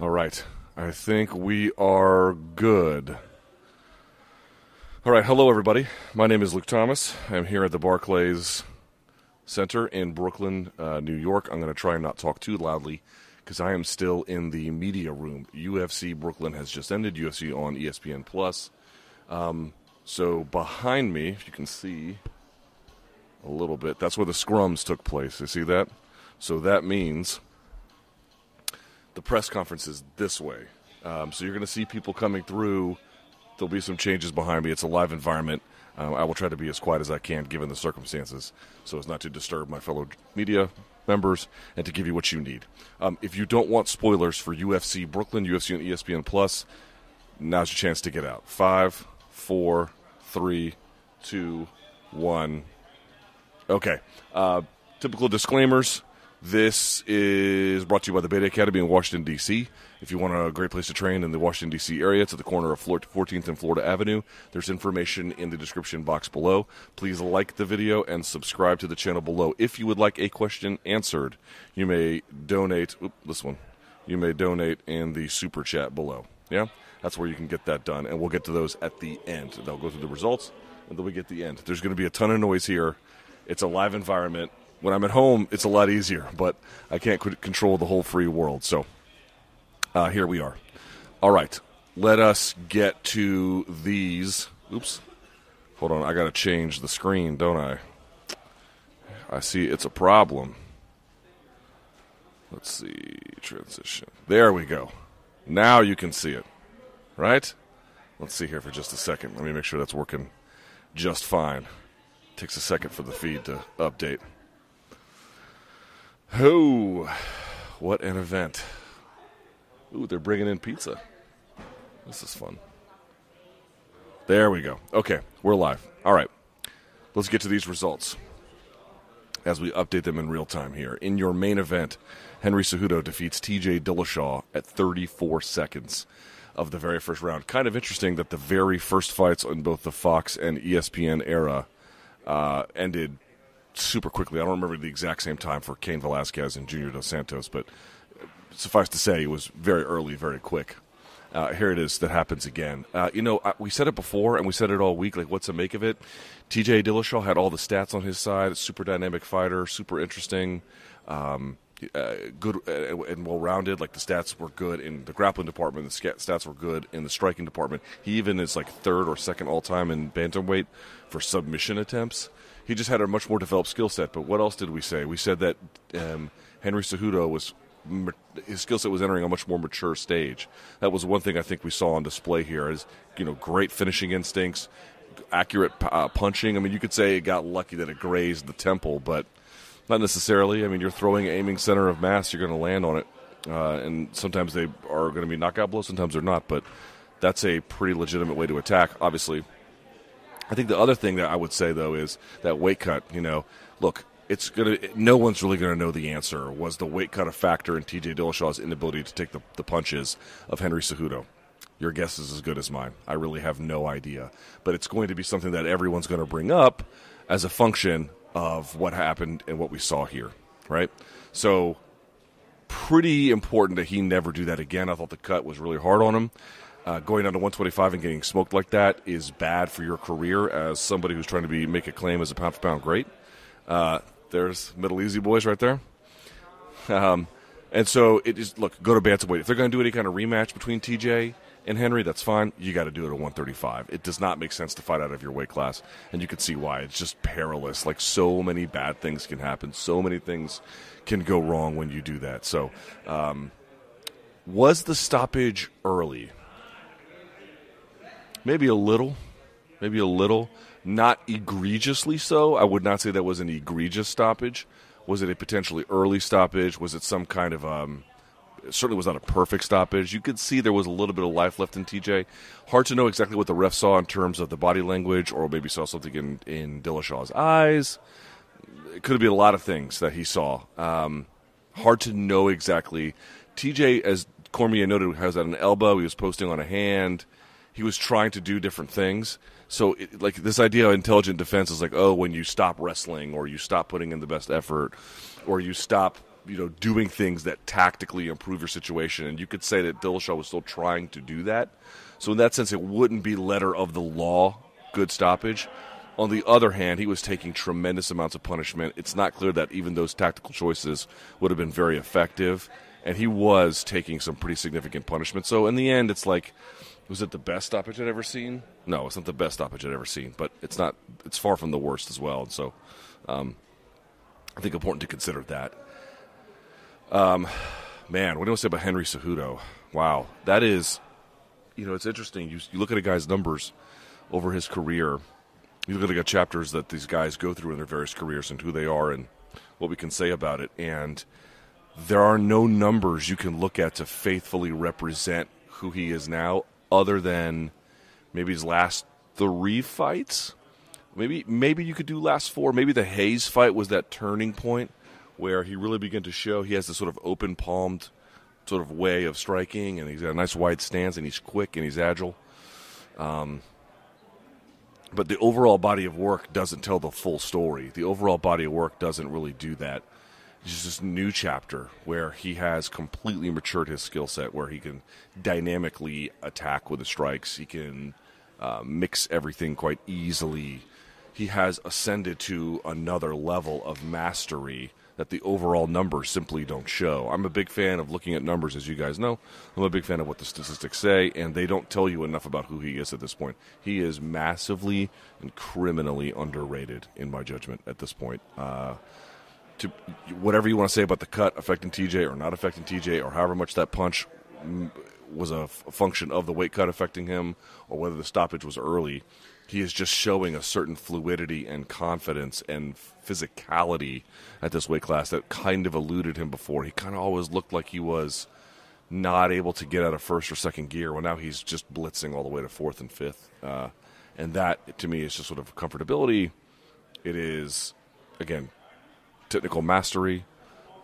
All right. I think we are good. All right. Hello, everybody. My name is Luke Thomas. I'm here at the Barclays Center in Brooklyn, uh, New York. I'm going to try and not talk too loudly because I am still in the media room. UFC Brooklyn has just ended. UFC on ESPN Plus. Um, so behind me, if you can see a little bit, that's where the scrums took place. You see that? So that means the press conference is this way. Um, so you're going to see people coming through. There'll be some changes behind me. It's a live environment. Um, I will try to be as quiet as I can given the circumstances so as not to disturb my fellow media members and to give you what you need. Um, if you don't want spoilers for UFC Brooklyn, UFC E ESPN Plus, now's your chance to get out. Five, four, three, two, one. Okay. Uh, typical disclaimers. This is brought to you by the Beta Academy in Washington, D.C. If you want a great place to train in the Washington, D.C. area, it's at the corner of 14th and Florida Avenue. There's information in the description box below. Please like the video and subscribe to the channel below. If you would like a question answered, you may donate. Oop, this one. You may donate in the super chat below. Yeah? That's where you can get that done. And we'll get to those at the end. They'll go through the results, and then we get the end. There's going to be a ton of noise here. It's a live environment. When I'm at home, it's a lot easier, but I can't control the whole free world. So uh, here we are. All right, let us get to these. Oops. Hold on, I got to change the screen, don't I? I see it's a problem. Let's see, transition. There we go. Now you can see it, right? Let's see here for just a second. Let me make sure that's working just fine. Takes a second for the feed to update. Oh, what an event. Ooh, they're bringing in pizza. This is fun. There we go. Okay, we're live. All right, let's get to these results as we update them in real time here. In your main event, Henry Cejudo defeats TJ Dillashaw at 34 seconds of the very first round. Kind of interesting that the very first fights on both the Fox and ESPN era uh, ended super quickly. I don't remember the exact same time for Cain Velasquez and Junior Dos Santos, but suffice to say, it was very early, very quick. Uh, here it is that happens again. Uh, you know, I, we said it before, and we said it all week. Like, what's to make of it? T.J. Dillashaw had all the stats on his side. Super dynamic fighter, super interesting, um, uh, good uh, and well-rounded. Like the stats were good in the grappling department. The stats were good in the striking department. He even is like third or second all-time in bantamweight for submission attempts. He just had a much more developed skill set. But what else did we say? We said that um, Henry Cejudo was his skill set was entering a much more mature stage. That was one thing I think we saw on display here. Is you know great finishing instincts, accurate uh, punching. I mean, you could say it got lucky that it grazed the temple, but not necessarily. I mean, you're throwing aiming center of mass, you're going to land on it, uh, and sometimes they are going to be knockout blows, sometimes they're not. But that's a pretty legitimate way to attack. Obviously, I think the other thing that I would say though is that weight cut. You know, look, it's gonna. No one's really gonna know the answer. Was the weight cut a factor in T.J. Dillashaw's inability to take the, the punches of Henry Cejudo? Your guess is as good as mine. I really have no idea, but it's going to be something that everyone's going to bring up as a function of what happened and what we saw here, right? So, pretty important that he never do that again. I thought the cut was really hard on him. Uh, going down to 125 and getting smoked like that is bad for your career as somebody who's trying to be make a claim as a pound for pound great. Uh, there's Middle Easy Boys right there. Um, and so it is. Look, go to bantamweight. If they're going to do any kind of rematch between TJ and Henry, that's fine. You got to do it at 135. It does not make sense to fight out of your weight class, and you can see why. It's just perilous. Like so many bad things can happen. So many things can go wrong when you do that. So, um, was the stoppage early? Maybe a little. Maybe a little. Not egregiously so. I would not say that was an egregious stoppage. Was it a potentially early stoppage? Was it some kind of um, certainly was not a perfect stoppage. You could see there was a little bit of life left in TJ. Hard to know exactly what the ref saw in terms of the body language, or maybe saw something in in Dillashaw's eyes. It could have been a lot of things that he saw. Um, hard to know exactly. TJ, as Cormier noted, has at an elbow. He was posting on a hand. He was trying to do different things. So, it, like this idea of intelligent defense is like, oh, when you stop wrestling, or you stop putting in the best effort, or you stop you know, doing things that tactically improve your situation. And you could say that Dillashaw was still trying to do that. So in that sense, it wouldn't be letter of the law good stoppage. On the other hand, he was taking tremendous amounts of punishment. It's not clear that even those tactical choices would have been very effective. And he was taking some pretty significant punishment. So in the end, it's like, was it the best stoppage I'd ever seen? No, it's not the best stoppage I'd ever seen, but it's not. It's far from the worst as well. And so, um, I think important to consider that. Um, man, what do I say about Henry Cejudo? Wow, that is, you know, it's interesting. You, you look at a guy's numbers over his career. You look at the chapters that these guys go through in their various careers and who they are and what we can say about it. And there are no numbers you can look at to faithfully represent who he is now, other than maybe his last three fights. Maybe maybe you could do last four. Maybe the Hayes fight was that turning point where he really began to show he has this sort of open palmed sort of way of striking, and he's got a nice wide stance, and he's quick and he's agile. Um, but the overall body of work doesn't tell the full story. The overall body of work doesn't really do that. Just this new chapter where he has completely matured his skill set, where he can dynamically attack with the strikes. He can uh, mix everything quite easily. He has ascended to another level of mastery that the overall numbers simply don't show. I'm a big fan of looking at numbers, as you guys know. I'm a big fan of what the statistics say, and they don't tell you enough about who he is at this point. He is massively and criminally underrated, in my judgment, at this point. Uh, to whatever you want to say about the cut affecting TJ or not affecting TJ, or however much that punch was a function of the weight cut affecting him, or whether the stoppage was early he is just showing a certain fluidity and confidence and physicality at this weight class that kind of eluded him before. He kind of always looked like he was not able to get out of first or second gear. Well, now he's just blitzing all the way to fourth and fifth. Uh, and that, to me, is just sort of comfortability. It is, again, technical mastery.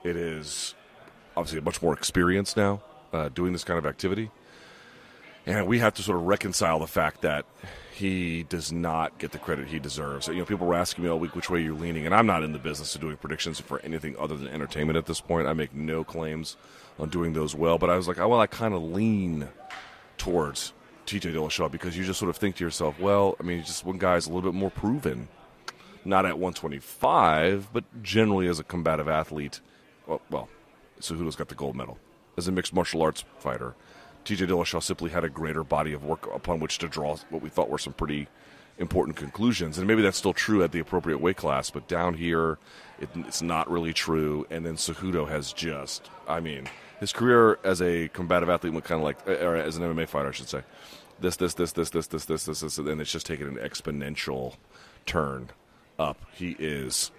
It is obviously much more experience now uh, doing this kind of activity. And we have to sort of reconcile the fact that he does not get the credit he deserves. You know, people were asking me all week which way you're leaning, and I'm not in the business of doing predictions for anything other than entertainment at this point. I make no claims on doing those well, but I was like, oh, well, I kind of lean towards TJ Dillashaw because you just sort of think to yourself, well, I mean, just one guy's a little bit more proven, not at 125, but generally as a combative athlete. Well, well Cejudo's got the gold medal as a mixed martial arts fighter. TJ Dillashaw simply had a greater body of work upon which to draw what we thought were some pretty important conclusions. And maybe that's still true at the appropriate weight class, but down here, it, it's not really true. And then Cejudo has just, I mean, his career as a combative athlete went kind of like, or as an MMA fighter, I should say. This, this, this, this, this, this, this, this, this, and it's just taken an exponential turn up. He is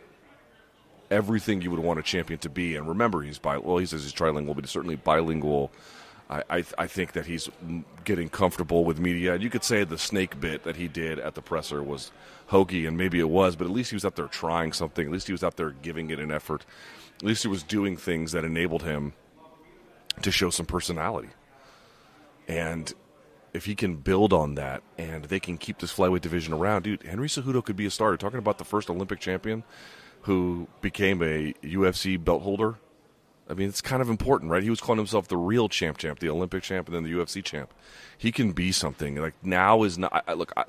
everything you would want a champion to be. And remember, he's bi- well, he says he's trilingual, but he's certainly bilingual I, I, I think that he's getting comfortable with media. And you could say the snake bit that he did at the presser was hokey, and maybe it was, but at least he was out there trying something. At least he was out there giving it an effort. At least he was doing things that enabled him to show some personality. And if he can build on that and they can keep this flyweight division around, dude, Henry Cejudo could be a starter. Talking about the first Olympic champion who became a UFC belt holder I mean, it's kind of important, right? He was calling himself the real champ, champ, the Olympic champ, and then the UFC champ. He can be something. Like now is not. I, look, I,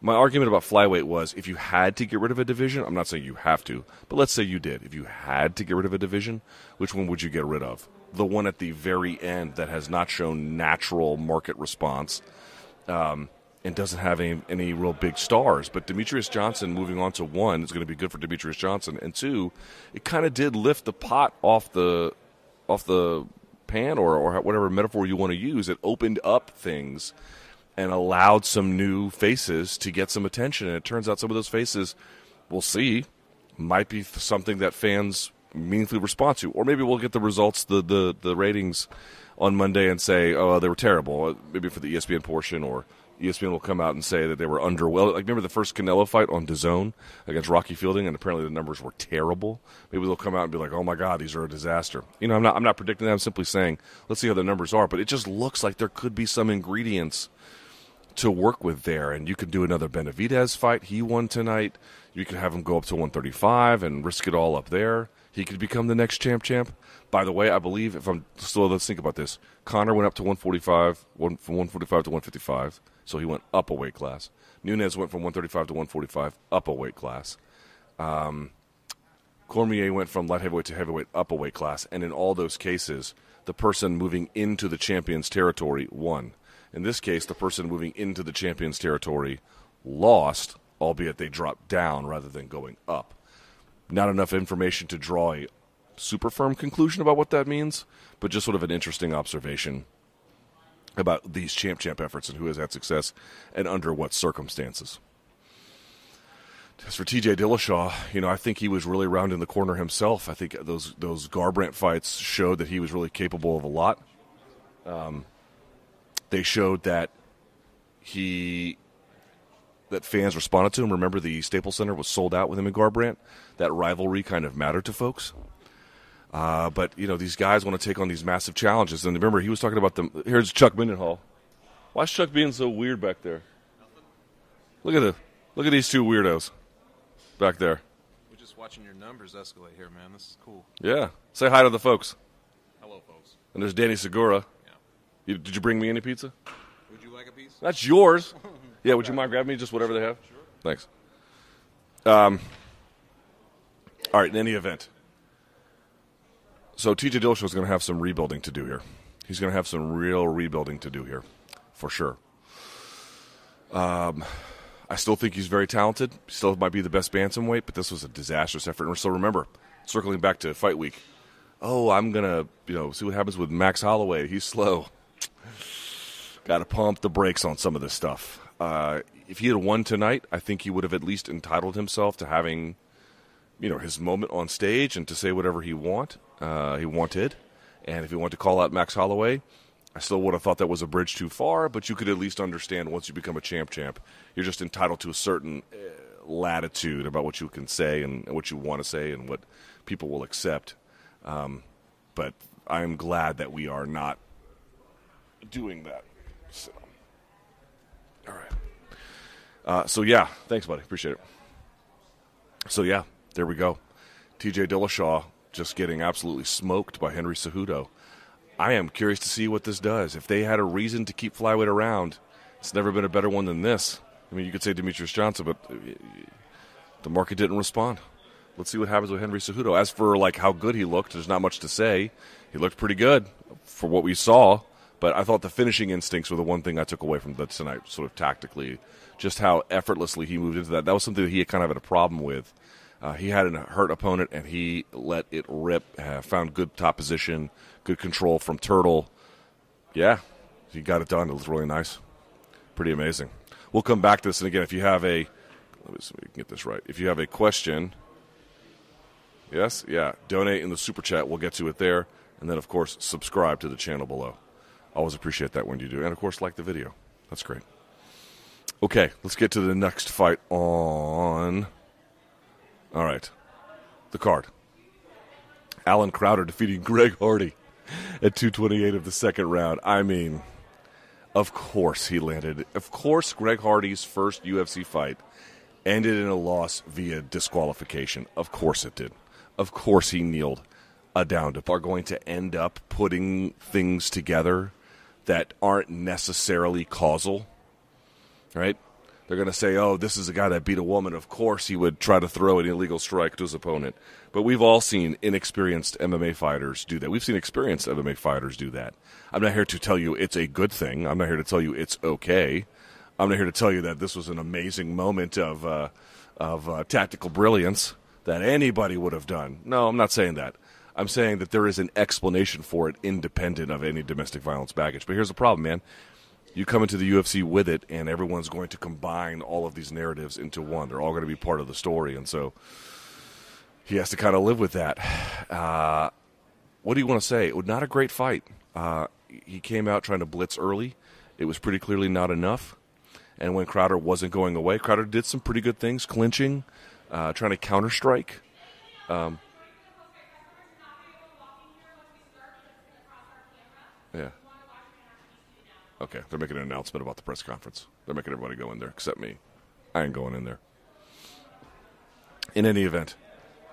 my argument about flyweight was if you had to get rid of a division, I'm not saying you have to, but let's say you did. If you had to get rid of a division, which one would you get rid of? The one at the very end that has not shown natural market response. Um, and doesn't have any, any real big stars. But Demetrious Johnson moving on to one is going to be good for Demetrious Johnson, and two, it kind of did lift the pot off the off the pan or, or whatever metaphor you want to use, it opened up things and allowed some new faces to get some attention. And it turns out some of those faces, we'll see, might be something that fans meaningfully respond to. Or maybe we'll get the results, the, the, the ratings on Monday and say, oh, they were terrible, uh, maybe for the ESPN portion or – ESPN will come out and say that they were underwhelmed. Like remember the first Canelo fight on DAZN against Rocky Fielding, and apparently the numbers were terrible. Maybe they'll come out and be like, "Oh my God, these are a disaster." You know, I'm not. I'm not predicting that. I'm simply saying, let's see how the numbers are. But it just looks like there could be some ingredients to work with there, and you could do another Benavidez fight. He won tonight. You could have him go up to 135 and risk it all up there. He could become the next champ champ. By the way, I believe if I'm still let's think about this. Conor went up to 145, one, from 145 to 155, so he went up a weight class. Nunes went from 135 to 145, up a weight class. Um, Cormier went from light heavyweight to heavyweight, up a weight class, and in all those cases, the person moving into the champion's territory won. In this case, the person moving into the champion's territory lost, albeit they dropped down rather than going up. Not enough information to draw a super firm conclusion about what that means, but just sort of an interesting observation about these champ champ efforts and who has had success and under what circumstances. As for TJ Dillashaw, you know, I think he was really rounding the corner himself. I think those those Garbrandt fights showed that he was really capable of a lot. Um, they showed that he that fans responded to him. Remember, the Staples Center was sold out with him and Garbrandt. That rivalry kind of mattered to folks. Uh, but you know, these guys want to take on these massive challenges. And remember, he was talking about them. Here's Chuck Mindenhall. Why is Chuck being so weird back there? Look at the look at these two weirdos back there. We're just watching your numbers escalate here, man. This is cool. Yeah, say hi to the folks. Hello, folks. And there's Danny Segura. Yeah. You, did you bring me any pizza? Would you like a piece? That's yours. Yeah, would you mind grabbing me just whatever they have? Sure. Thanks. Um, all right, in any event. So TJ Dillashaw is going to have some rebuilding to do here. He's going to have some real rebuilding to do here, for sure. Um, I still think he's very talented. Still might be the best bantamweight, but this was a disastrous effort. And so remember, circling back to fight week. Oh, I'm gonna you know see what happens with Max Holloway. He's slow. Got to pump the brakes on some of this stuff. Uh, if he had won tonight, I think he would have at least entitled himself to having, you know, his moment on stage and to say whatever he want uh, he wanted. And if he wanted to call out Max Holloway, I still would have thought that was a bridge too far. But you could at least understand once you become a champ, champ, you're just entitled to a certain uh, latitude about what you can say and what you want to say and what people will accept. Um, but I'm glad that we are not doing that. So, all right. Uh, so yeah, thanks, buddy. Appreciate it. So yeah, there we go. T.J. Dillashaw just getting absolutely smoked by Henry Cejudo. I am curious to see what this does. If they had a reason to keep flyweight around, it's never been a better one than this. I mean, you could say Demetrious Johnson, but uh, the market didn't respond. Let's see what happens with Henry Cejudo. As for like how good he looked, there's not much to say. He looked pretty good for what we saw, but I thought the finishing instincts were the one thing I took away from that tonight, sort of tactically. Just how effortlessly he moved into that. That was something that he kind of had a problem with. Uh, he had a hurt opponent, and he let it rip. Uh, found good top position, good control from Turtle. Yeah, he got it done. It was really nice. Pretty amazing. We'll come back to this, and again, if you have a, let me see if we can get this right. If you have a question, yes, yeah, donate in the super chat. We'll get to it there, and then of course subscribe to the channel below. Always appreciate that when you do, and of course like the video. That's great. Okay, let's get to the next fight on. All right, the card. Allen Crowder defeating Greg Hardy at 228 of the second round. I mean, of course he landed. Of course, Greg Hardy's first UFC fight ended in a loss via disqualification. Of course it did. Of course he kneeled a down are going to end up putting things together that aren't necessarily causal. Right? They're going to say, oh, this is a guy that beat a woman. Of course, he would try to throw an illegal strike to his opponent. But we've all seen inexperienced MMA fighters do that. We've seen experienced MMA fighters do that. I'm not here to tell you it's a good thing. I'm not here to tell you it's okay. I'm not here to tell you that this was an amazing moment of, uh, of uh, tactical brilliance that anybody would have done. No, I'm not saying that. I'm saying that there is an explanation for it independent of any domestic violence baggage. But here's the problem, man you come into the UFC with it, and everyone's going to combine all of these narratives into one. They're all going to be part of the story, and so he has to kind of live with that. Uh, what do you want to say? Not a great fight. Uh, he came out trying to blitz early. It was pretty clearly not enough. And when Crowder wasn't going away, Crowder did some pretty good things, clinching, uh, trying to counter strike. Um, Okay, they're making an announcement about the press conference. They're making everybody go in there except me. I ain't going in there. In any event,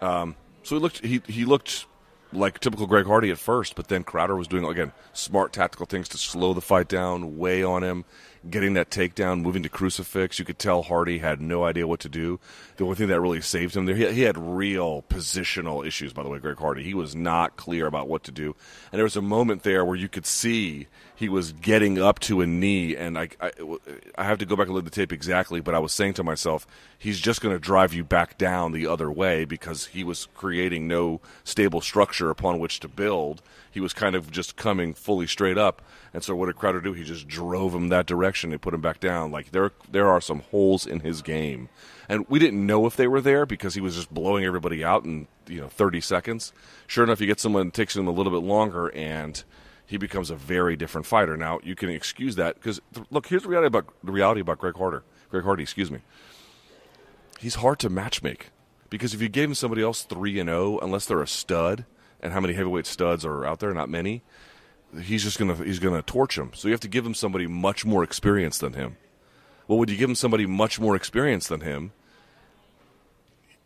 um, So he looked he he looked like typical Greg Hardy at first, but then Crowder was doing again smart tactical things to slow the fight down, weigh on him, getting that takedown, moving to crucifix. You could tell Hardy had no idea what to do. The only thing that really saved him there, he, he had real positional issues. By the way, Greg Hardy, he was not clear about what to do, and there was a moment there where you could see he was getting up to a knee, and I, I, I have to go back and look at the tape exactly, but I was saying to myself, he's just going to drive you back down the other way because he was creating no stable structure upon which to build. He was kind of just coming fully straight up, and so what did Crowder do? He just drove him that direction and put him back down. Like there, there are some holes in his game, and we didn't know if they were there because he was just blowing everybody out in you know 30 seconds. Sure enough, you get someone that takes him a little bit longer and he becomes a very different fighter. Now you can excuse that because look, here's the reality about the reality about Greg Harder. Greg Hardy, excuse me. He's hard to matchmake because if you gave him somebody else three and zero, unless they're a stud, and how many heavyweight studs are out there? Not many. He's just gonna he's gonna torch him. So you have to give him somebody much more experienced than him. Well, would you give him somebody much more experienced than him?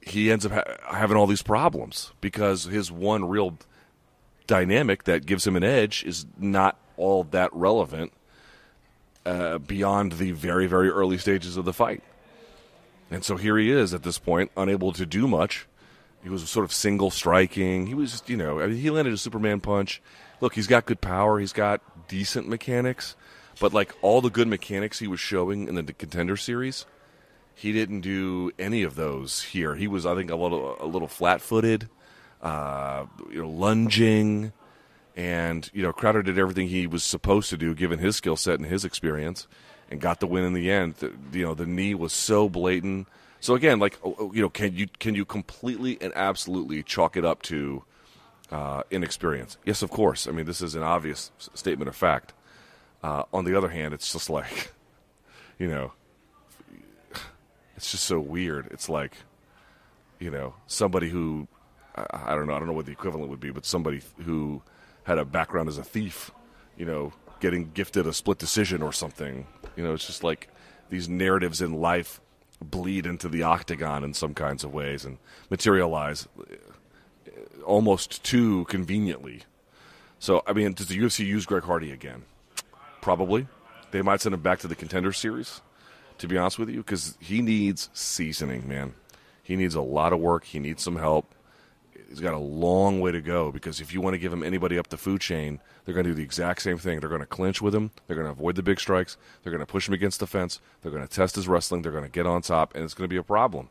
He ends up ha- having all these problems because his one real dynamic that gives him an edge is not all that relevant uh, beyond the very, very early stages of the fight. And so here he is at this point, unable to do much. He was sort of single striking. He was just, you know, I mean, he landed a Superman punch. Look, he's got good power. He's got decent mechanics. But like all the good mechanics he was showing in the contender series, he didn't do any of those here. He was, I think, a little a little flat footed uh, you know, lunging, and you know, Crowder did everything he was supposed to do given his skill set and his experience, and got the win in the end. The, you know, the knee was so blatant. So again, like oh, oh, you know, can you can you completely and absolutely chalk it up to uh, inexperience? Yes, of course. I mean, this is an obvious statement of fact. Uh, on the other hand, it's just like, you know, it's just so weird. It's like, you know, somebody who I, I don't know. I don't know what the equivalent would be, but somebody who had a background as a thief, you know, getting gifted a split decision or something. You know, it's just like these narratives in life bleed into the octagon in some kinds of ways and materialize uh, almost too conveniently. So, I mean, does the UFC use Greg Hardy again? Probably. They might send him back to the contender series, to be honest with you, because he needs seasoning, man. He needs a lot of work. He needs some help he's got a long way to go because if you want to give him anybody up the food chain, they're going to do the exact same thing. They're going to clinch with him. They're going to avoid the big strikes. They're going to push him against the fence. They're going to test his wrestling. They're going to get on top, and it's going to be a problem.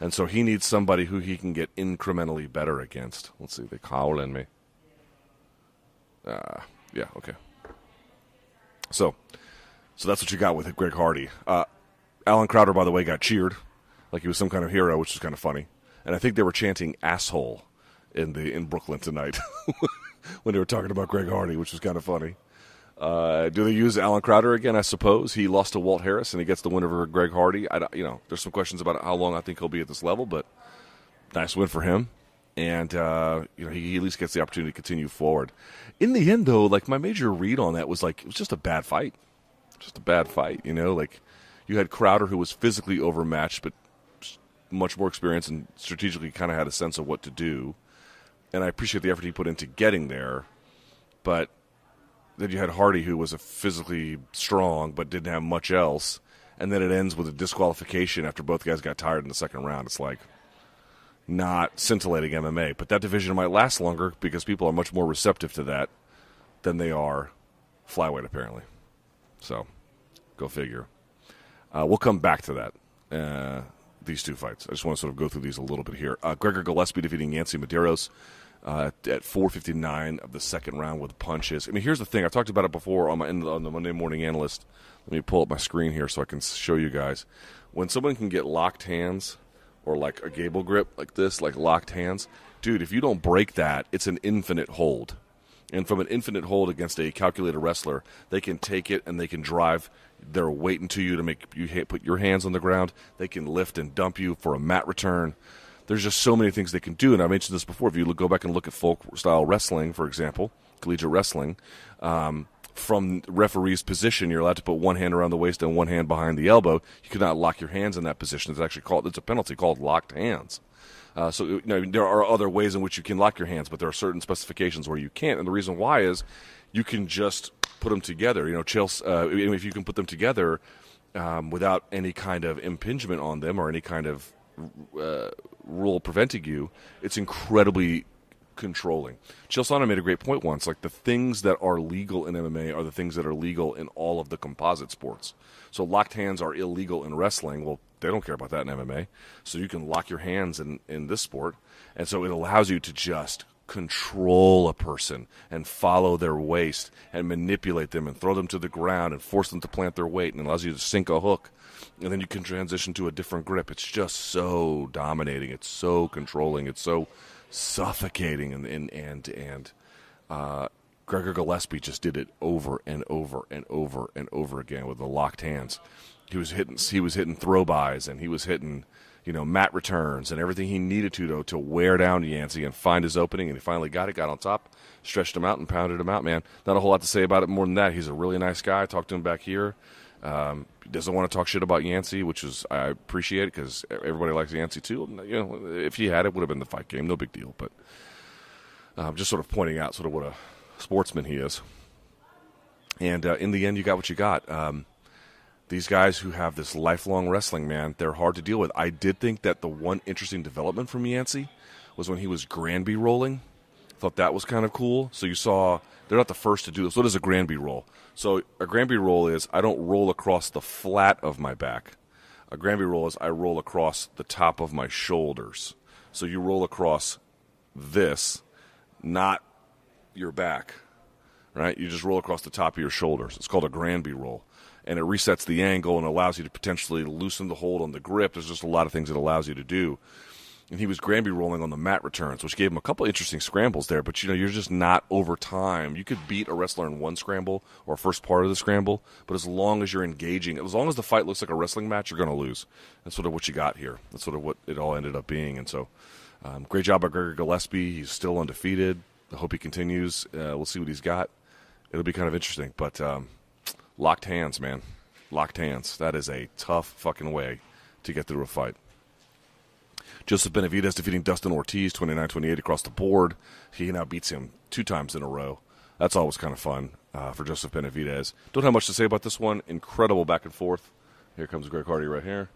And so he needs somebody who he can get incrementally better against. Let's see, they calling me. Uh, yeah, okay. So, so that's what you got with Greg Hardy. Uh, Allen Crowder, by the way, got cheered like he was some kind of hero, which is kind of funny and I think they were chanting "asshole" in the in Brooklyn tonight when they were talking about Greg Hardy, which was kind of funny. Uh, do they use Allen Crowder again? I suppose he lost to Walt Harris and he gets the win over Greg Hardy. I, you know, there's some questions about how long I think he'll be at this level, but nice win for him. And uh, you know, he, he, at least gets the opportunity to continue forward. In the end, though, like my major read on that was like it was just a bad fight, just a bad fight. You know, like you had Crowder who was physically overmatched, but much more experience and strategically kind of had a sense of what to do. And I appreciate the effort he put into getting there. But then you had Hardy, who was a physically strong but didn't have much else. And then it ends with a disqualification after both guys got tired in the second round. It's like not scintillating MMA. But that division might last longer because people are much more receptive to that than they are flyweight, apparently. So, go figure. Uh, we'll come back to that. Uh, these two fights. I just want to sort of go through these a little bit here. Uh, Gregor Gillespie defeating Yancy Medeiros uh, at 4:59 of the second round with punches. I mean, here's the thing. I talked about it before on my on the Monday Morning Analyst. Let me pull up my screen here so I can show you guys. When someone can get locked hands or like a gable grip like this, like locked hands, dude, if you don't break that, it's an infinite hold. And from an infinite hold against a calculated wrestler, they can take it and they can drive they're waiting to you to make you put your hands on the ground. They can lift and dump you for a mat return. There's just so many things they can do, and I mentioned this before. If you go back and look at folk style wrestling, for example, collegiate wrestling, um, from referee's position, you're allowed to put one hand around the waist and one hand behind the elbow. You cannot lock your hands in that position. It's actually called it's a penalty called locked hands. Uh, so you know, there are other ways in which you can lock your hands, but there are certain specifications where you can't. And the reason why is you can just put them together. You know, Chelsea, uh, if you can put them together um, without any kind of impingement on them or any kind of uh, rule preventing you, it's incredibly controlling. Sonnen made a great point once. Like the things that are legal in MMA are the things that are legal in all of the composite sports. So locked hands are illegal in wrestling. Well, they don't care about that in MMA. So you can lock your hands in, in this sport. And so it allows you to just control a person and follow their waist and manipulate them and throw them to the ground and force them to plant their weight and allows you to sink a hook and then you can transition to a different grip it's just so dominating it's so controlling it's so suffocating and and and, and uh, Gregor Gillespie just did it over and over and over and over again with the locked hands. He was hitting he was hitting throw bys and he was hitting you know mat returns and everything he needed to to, to wear down Yancy and find his opening and he finally got it, got on top, stretched him out and pounded him out. Man, not a whole lot to say about it more than that. He's a really nice guy. I talked to him back here. Um, doesn't want to talk shit about Yancy, which is I appreciate because everybody likes Yancy too. You know, if he had it, would have been the fight game, no big deal. But um, just sort of pointing out sort of what a sportsman he is. And uh, in the end, you got what you got. Um, these guys who have this lifelong wrestling, man, they're hard to deal with. I did think that the one interesting development from Yancy was when he was Granby rolling. Thought that was kind of cool. So you saw they're not the first to do this. What is a Granby roll? So a Granby roll is I don't roll across the flat of my back. A Granby roll is I roll across the top of my shoulders. So you roll across this, not your back, right? You just roll across the top of your shoulders. It's called a Granby roll. And it resets the angle and allows you to potentially loosen the hold on the grip. There's just a lot of things it allows you to do and he was Granby rolling on the mat returns, which gave him a couple interesting scrambles there. But you know, you're just not over time. You could beat a wrestler in one scramble or first part of the scramble, but as long as you're engaging, as long as the fight looks like a wrestling match, you're going to lose. That's sort of what you got here. That's sort of what it all ended up being. And so, um, great job by Gregor Gillespie. He's still undefeated. I hope he continues. Uh, we'll see what he's got. It'll be kind of interesting. But um, locked hands, man. Locked hands. That is a tough fucking way to get through a fight. Joseph Benavidez defeating Dustin Ortiz 29-28 across the board. He now beats him two times in a row. That's always kind of fun uh, for Joseph Benavidez. Don't have much to say about this one. Incredible back and forth. Here comes Greg Hardy right here.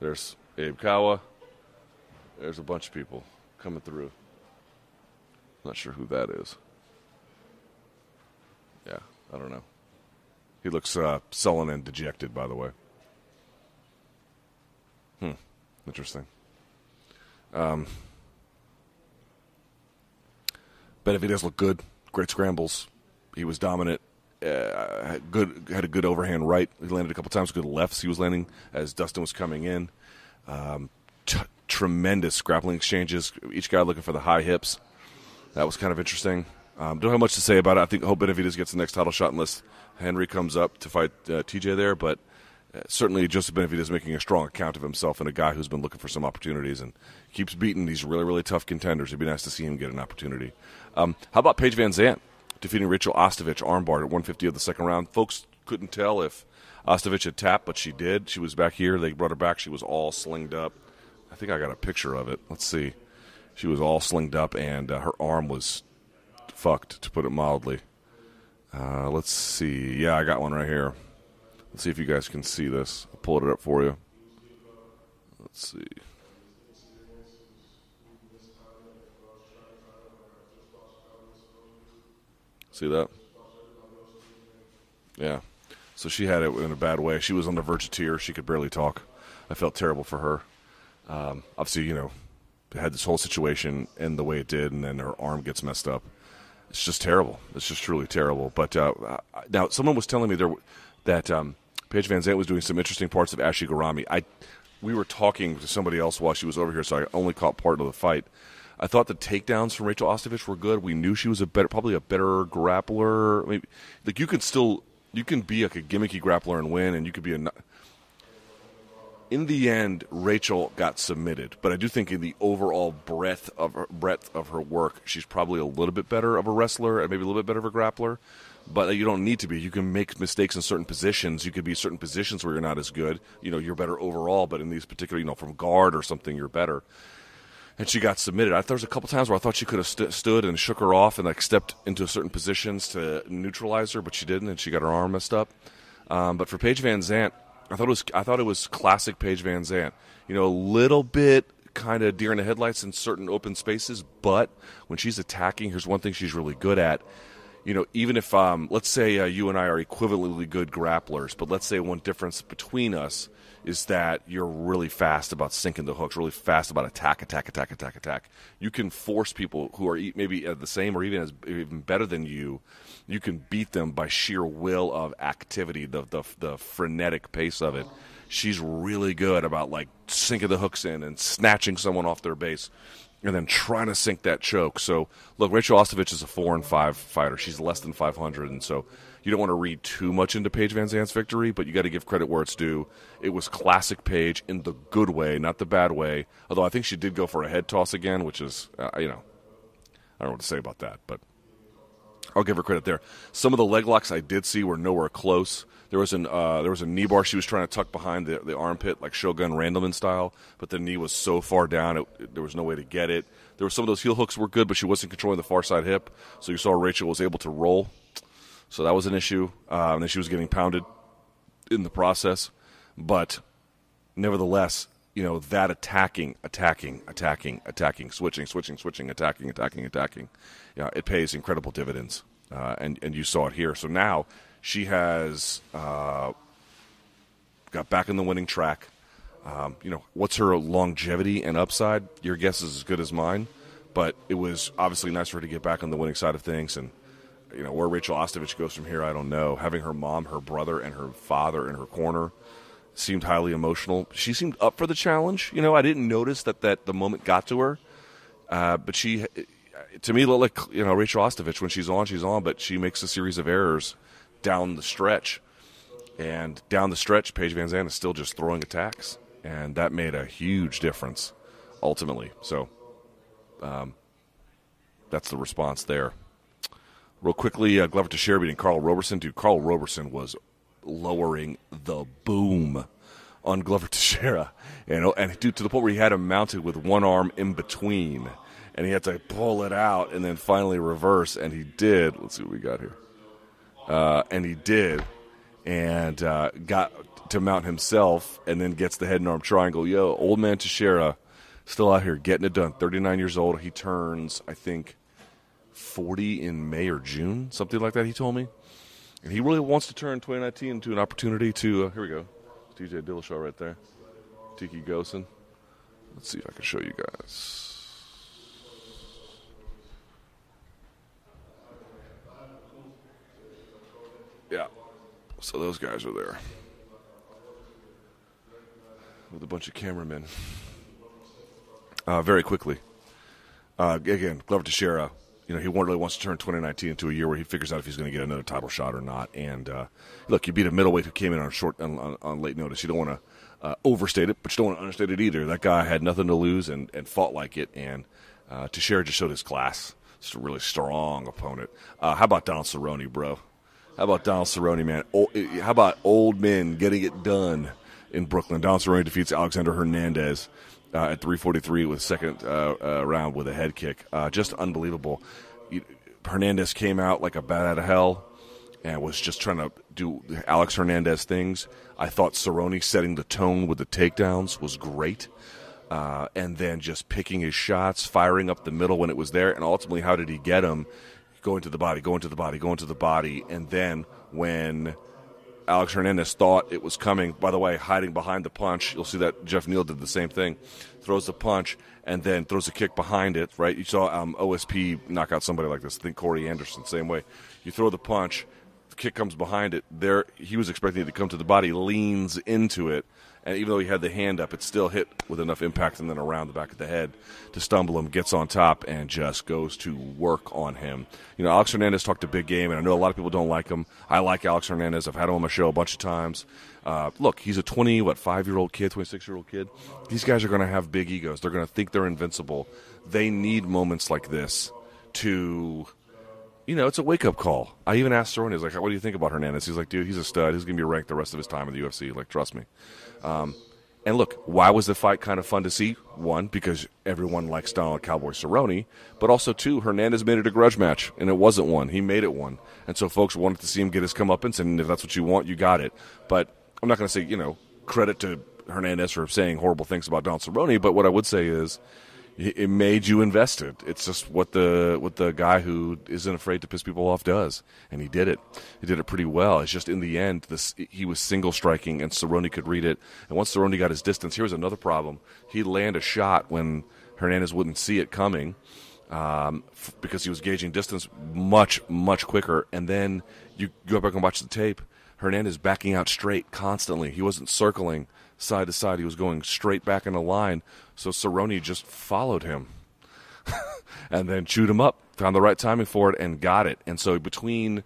There's Abe Kawa. There's a bunch of people coming through. Not sure who that is. Yeah, I don't know. He looks uh, sullen and dejected, by the way. Hmm. Interesting. Um, Benavidez looked good. Great scrambles. He was dominant. Uh, good had a good overhand right. He landed a couple times. Good lefts. He was landing as Dustin was coming in. Um, t- tremendous grappling exchanges. Each guy looking for the high hips. That was kind of interesting. Um, don't have much to say about it. I think hope Benavidez gets the next title shot unless Henry comes up to fight uh, TJ there. But certainly Joseph Benavidez is making a strong account of himself and a guy who's been looking for some opportunities and keeps beating these really, really tough contenders. It'd be nice to see him get an opportunity. Um, how about Paige VanZant defeating Rachael Ostovich armbar at 150 of the second round? Folks couldn't tell if Ostovich had tapped, but she did. She was back here. They brought her back. She was all slinged up. I think I got a picture of it. Let's see. She was all slinged up, and uh, her arm was fucked, to put it mildly. Uh, let's see. Yeah, I got one right here. Let's see if you guys can see this. I'll pull it up for you. Let's see. See that? Yeah. So she had it in a bad way. She was on the verge of tears. She could barely talk. I felt terrible for her. Um, obviously, you know, had this whole situation end the way it did, and then her arm gets messed up. It's just terrible. It's just truly terrible. But uh, now, someone was telling me there that um, Paige VanZant was doing some interesting parts of ashi garami. I we were talking to somebody else while she was over here, so I only caught part of the fight. I thought the takedowns from Rachael Ostovich were good. We knew she was a better, probably a better grappler. Maybe like you can still you can be like a gimmicky grappler and win, and you could be a. In the end, Rachael got submitted, but I do think in the overall breadth of her, breadth of her work, she's probably a little bit better of a wrestler and maybe a little bit better of a grappler. But you don't need to be. You can make mistakes in certain positions. You could be certain positions where you're not as good. You know, you're better overall, but in these particular, you know, from guard or something, you're better and she got submitted. I, there was a couple times where I thought she could have st- stood and shook her off and like stepped into certain positions to neutralize her, but she didn't, and she got her arm messed up. Um, but for Paige VanZant, I thought it was I thought it was classic Paige VanZant. You know, a little bit kind of deer in the headlights in certain open spaces, but when she's attacking, here's one thing she's really good at. You know, even if um, let's say uh, you and I are equivalently good grapplers, but let's say one difference between us is that you're really fast about sinking the hooks, really fast about attack, attack, attack, attack, attack. You can force people who are maybe the same or even as even better than you. You can beat them by sheer will of activity, the the, the frenetic pace of it. She's really good about like sinking the hooks in and snatching someone off their base and then trying to sink that choke. So, look, Rachael Ostovich is a four and five fighter. She's less than 500, and so you don't want to read too much into Paige VanZant's victory, but you got to give credit where it's due. It was classic Paige in the good way, not the bad way. Although I think she did go for a head toss again, which is, uh, you know, I don't know what to say about that, but I'll give her credit there. Some of the leg locks I did see were nowhere close. There was an uh, there was a knee bar she was trying to tuck behind the, the armpit like Shogun Randleman style, but the knee was so far down it, it, there was no way to get it. There were some of those heel hooks were good, but she wasn't controlling the far side hip, so you saw Rachael was able to roll. So that was an issue, uh, and then she was getting pounded in the process. But nevertheless, you know that attacking, attacking, attacking, attacking, switching, switching, switching, attacking, attacking, attacking, yeah, it pays incredible dividends, uh, and and you saw it here. So now she has uh, got back in the winning track. Um, you know, what's her longevity and upside? Your guess is as good as mine. But it was obviously nice for her to get back on the winning side of things. And, you know, where Rachael Ostovich goes from here, I don't know. Having her mom, her brother, and her father in her corner seemed highly emotional. She seemed up for the challenge. You know, I didn't notice that, that the moment got to her. Uh, but she, to me, looked like, you know, Rachael Ostovich. When she's on, she's on, but she makes a series of errors down the stretch. And down the stretch, Paige VanZant is still just throwing attacks. And that made a huge difference ultimately. So um, that's the response there. Real quickly, uh, Glover Teixeira beating Karl Roberson. Dude, Karl Roberson was lowering the boom on Glover Teixeira. And, and dude, to the point where he had him mounted with one arm in between. And he had to pull it out and then finally reverse. And he did. Let's see what we got here uh, and he did, and uh, got to mount himself, and then gets the head and arm triangle. Yo, old man Teixeira, still out here getting it done. Thirty nine years old. He turns, I think, forty in May or June, something like that. He told me, and he really wants to turn 2019 into an opportunity to. Uh, here we go, TJ Dillashaw right there, Tiki Ghosn. Let's see if I can show you guys. Yeah. So those guys are there with a bunch of cameramen. Uh, very quickly. Uh, again, Glover Teixeira, you know, he really wants to turn 2019 into a year where he figures out if he's going to get another title shot or not. And uh, look, you beat a middleweight who came in on short on, on late notice. You don't want to uh, overstate it, but you don't want to understate it either. That guy had nothing to lose and, and fought like it. And uh, Teixeira just showed his class. It's a really strong opponent. Uh, how about Donald Cerrone, bro? How about Donald Cerrone, man? how about old men getting it done in Brooklyn? Donald Cerrone defeats Alexander Hernandez uh, at 343 with second uh, uh, round with a head kick. Uh, just unbelievable. Hernandez came out like a bat out of hell and was just trying to do Alex Hernandez things. I thought Cerrone setting the tone with the takedowns was great. Uh, and then just picking his shots, firing up the middle when it was there, and ultimately, how did he get him? Going to the body, going to the body, going to the body, and then when Alex Hernandez thought it was coming, by the way, hiding behind the punch, you'll see that Geoff Neal did the same thing, throws the punch and then throws a kick behind it. Right? You saw um, OSP knock out somebody like this. I think Corey Anderson, same way. You throw the punch, the kick comes behind it. There, he was expecting it to come to the body, leans into it, and even though he had the hand up, it still hit with enough impact and then around the back of the head to stumble him. Gets on top and just goes to work on him. You know, Alex Hernandez talked a big game, and I know a lot of people don't like him. I like Alex Hernandez. I've had him on my show a bunch of times. Uh, look, he's a twenty what five year old kid, twenty six year old kid. These guys are going to have big egos. They're going to think they're invincible. They need moments like this to you know, it's a wake up call. I even asked Cerrone, like, what do you think about Hernandez? He's like, dude, he's a stud. He's going to be ranked the rest of his time in the UFC. Like, trust me. Um, And look, why was the fight kind of fun to see? One, because everyone likes Donald Cowboy Cerrone, but also two, Hernandez made it a grudge match, and it wasn't one. He made it one, and so folks wanted to see him get his comeuppance, and if that's what you want, you got it. But I'm not going to say you know credit to Hernandez for saying horrible things about Donald Cerrone, but what I would say is it made you invested. It's just what the what the guy who isn't afraid to piss people off does, and he did it. He did it pretty well. It's just in the end, this he was single striking, and Cerrone could read it. And once Cerrone got his distance, here was another problem. He'd land a shot when Hernandez wouldn't see it coming, um, f- because he was gauging distance much much quicker. And then you go back and watch the tape. Hernandez backing out straight constantly. He wasn't circling side to side. He was going straight back in a line. So Cerrone just followed him and then chewed him up, found the right timing for it, and got it. And so between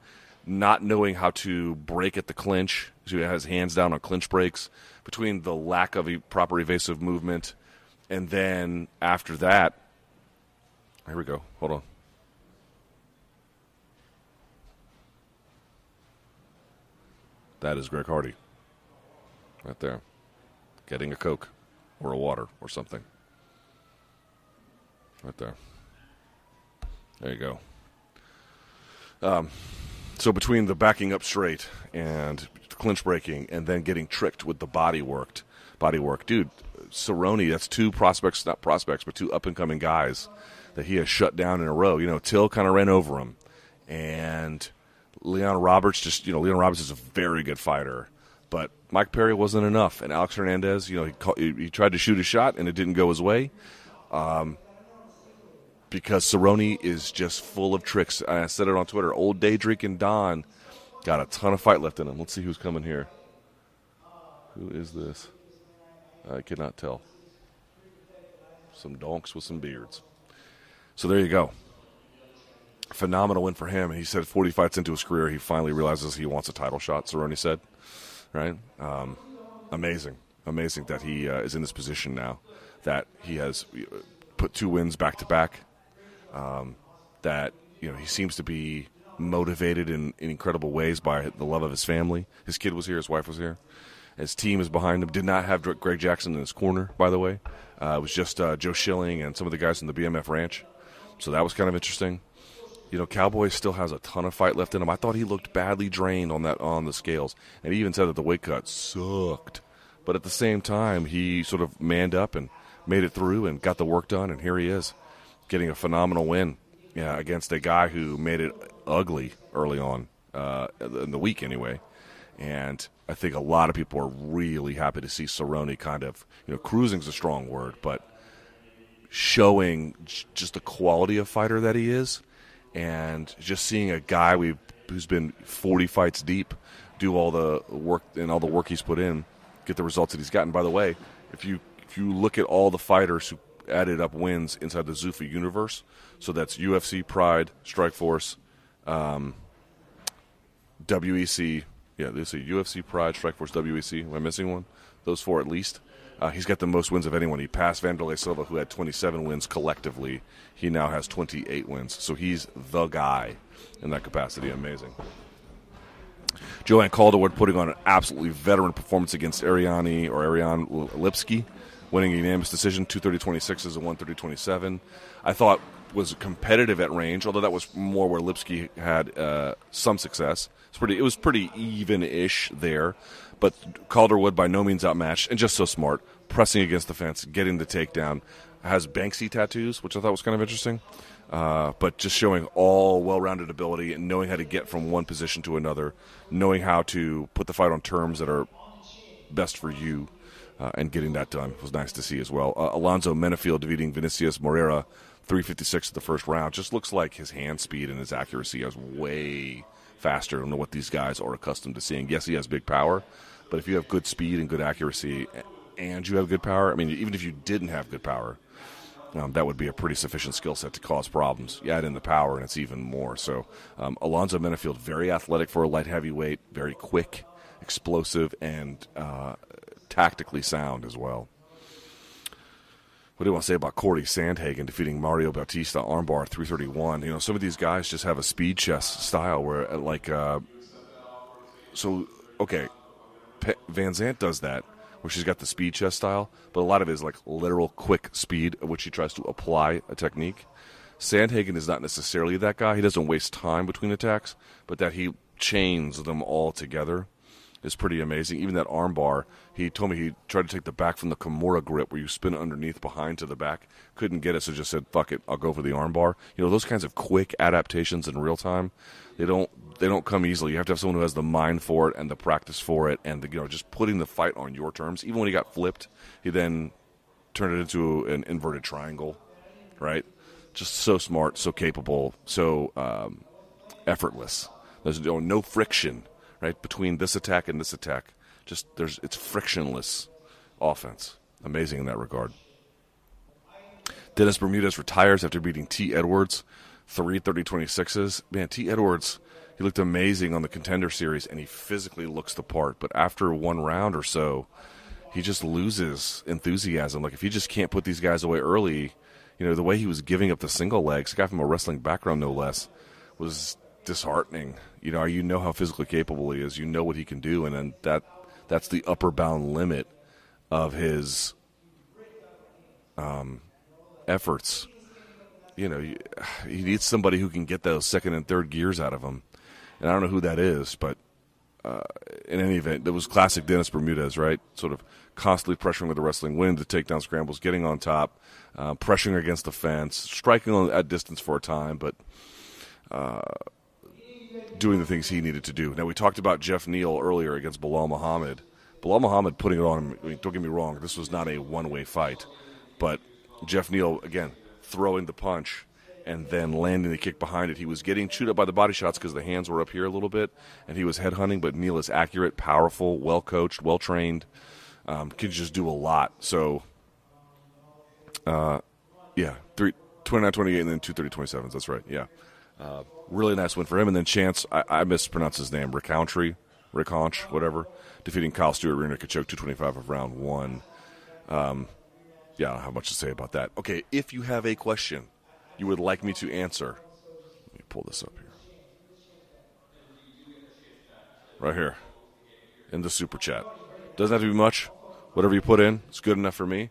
not knowing how to break at the clinch, so he had his hands down on clinch breaks, between the lack of a proper evasive movement, and then after that, here we go. Hold on. That is Greg Hardy. Right there. Getting a Coke or a water or something. Right there. There you go. Um, so between the backing up straight and clinch breaking and then getting tricked with the body worked body work, dude, Cerrone, that's two prospects, not prospects, but two up and coming guys that he has shut down in a row. You know, Till kind of ran over him, and Leon Roberts just you know Leon Roberts is a very good fighter, but Mike Perry wasn't enough, and Alex Hernandez, you know, he, he, he tried to shoot a shot and it didn't go his way. Um, because Cerrone is just full of tricks. I said it on Twitter. Old day drinking Don got a ton of fight left in him. Let's see who's coming here. Who is this? I cannot tell. Some donks with some beards. So there you go. Phenomenal win for him. He said 40 fights into his career, he finally realizes he wants a title shot. Cerrone said, right? Um, amazing, amazing that he uh, is in this position now. That he has uh, put two wins back to back. Um, that you know he seems to be motivated in, in incredible ways by the love of his family. His kid was here, his wife was here. His team is behind him. Did not have Greg Jackson in his corner, by the way. Uh, it was just uh, Joe Schilling and some of the guys in the BMF Ranch. So that was kind of interesting. You know, Cowboy still has a ton of fight left in him. I thought he looked badly drained on that on the scales, and he even said that the weight cut sucked. But at the same time, he sort of manned up and made it through and got the work done, and here he is, getting a phenomenal win yeah, against a guy who made it ugly early on uh, in the week anyway. And I think a lot of people are really happy to see Cerrone kind of, you know, cruising's a strong word, but showing j- just the quality of fighter that he is, and just seeing a guy we who's been 40 fights deep do all the work and all the work he's put in, get the results that he's gotten. By the way, if you if you look at all the fighters who added up wins inside the Zuffa universe, so that's UFC, Pride, Strikeforce, um, WEC. Yeah, there's a UFC, Pride, Strikeforce, WEC. Am I missing one? Those four at least. Uh, he's got the most wins of anyone. He passed Vanderlei Silva, who had 27 wins collectively. He now has 28 wins. So he's the guy in that capacity. Amazing. Joanne Calderwood putting on an absolutely veteran performance against Ariane or Ariane Lipski, winning a unanimous decision, 230-26 is a 130-27. I thought was competitive at range, although that was more where Lipski had uh, some success. Pretty. It was pretty even-ish there, but Calderwood by no means outmatched and just so smart, pressing against the fence, getting the takedown. Has Banksy tattoos, which I thought was kind of interesting, uh, but just showing all well-rounded ability and knowing how to get from one position to another, knowing how to put the fight on terms that are best for you. Uh, and getting that done was nice to see as well. Uh, Alonzo Menifield defeating Vinicius Moreira 356 at the first round. Just looks like his hand speed and his accuracy is way faster than what these guys are accustomed to seeing. Yes, he has big power, but if you have good speed and good accuracy and you have good power, I mean, even if you didn't have good power, um, that would be a pretty sufficient skill set to cause problems. You add in the power, and it's even more. So, um, Alonzo Menifield, very athletic for a light heavyweight, very quick, explosive, and uh, tactically sound as well. What do you want to say about Corey Sandhagen defeating Mario Bautista armbar 331? You know, some of these guys just have a speed chess style where, uh, like, uh, so, okay, Pe- VanZant does that where she's got the speed chess style, but a lot of it is like literal quick speed, at which she tries to apply a technique. Sandhagen is not necessarily that guy. He doesn't waste time between attacks, but that he chains them all together is pretty amazing. Even that armbar, he told me he tried to take the back from the Kimura grip where you spin underneath behind to the back. Couldn't get it, so just said, fuck it, I'll go for the armbar. You know, those kinds of quick adaptations in real time, they don't they don't come easily. You have to have someone who has the mind for it and the practice for it and the, you know, just putting the fight on your terms. Even when he got flipped, he then turned it into an inverted triangle, right? Just so smart, so capable, so um, effortless. There's no, no friction, right, between this attack and this attack. Just there's it's frictionless offense. Amazing in that regard. Dennis Bermudez retires after beating Te Edwards, three 30 26s. Man, Te Edwards, he looked amazing on the contender series, and he physically looks the part. But after one round or so, he just loses enthusiasm. Like if he just can't put these guys away early, you know, the way he was giving up the single legs, a guy from a wrestling background no less, was disheartening. You know, you know how physically capable he is. You know what he can do, and then that that's the upper bound limit of his um, efforts. You know, he needs somebody who can get those second and third gears out of him, and I don't know who that is, but uh, in any event, it was classic Dennis Bermudez, right? Sort of constantly pressuring with the wrestling wind, the takedown scrambles, getting on top, uh, pressuring against the fence, striking at distance for a time, but uh, doing the things he needed to do. Now, we talked about Geoff Neal earlier against Belal Muhammad. Belal Muhammad putting it on him, I mean, don't get me wrong, this was not a one way fight, but Geoff Neal, again, throwing the punch and then landing the kick behind it. He was getting chewed up by the body shots because the hands were up here a little bit, and he was headhunting. But Neal is accurate, powerful, well coached, well trained, um, can just do a lot. So, uh, yeah, three, 29 28 and then 230 27s. That's right. Yeah. Uh, really nice win for him. And then Chance, I, I mispronounced his name, Ricountry, Riconch, whatever, defeating Kyle Stewart, Rena Kachuk, 225 of round one. Um, yeah, I don't have much to say about that. Okay, if you have a question you would like me to answer, let me pull this up here. Right here in the super chat. Doesn't have to be much. Whatever you put in, it's good enough for me.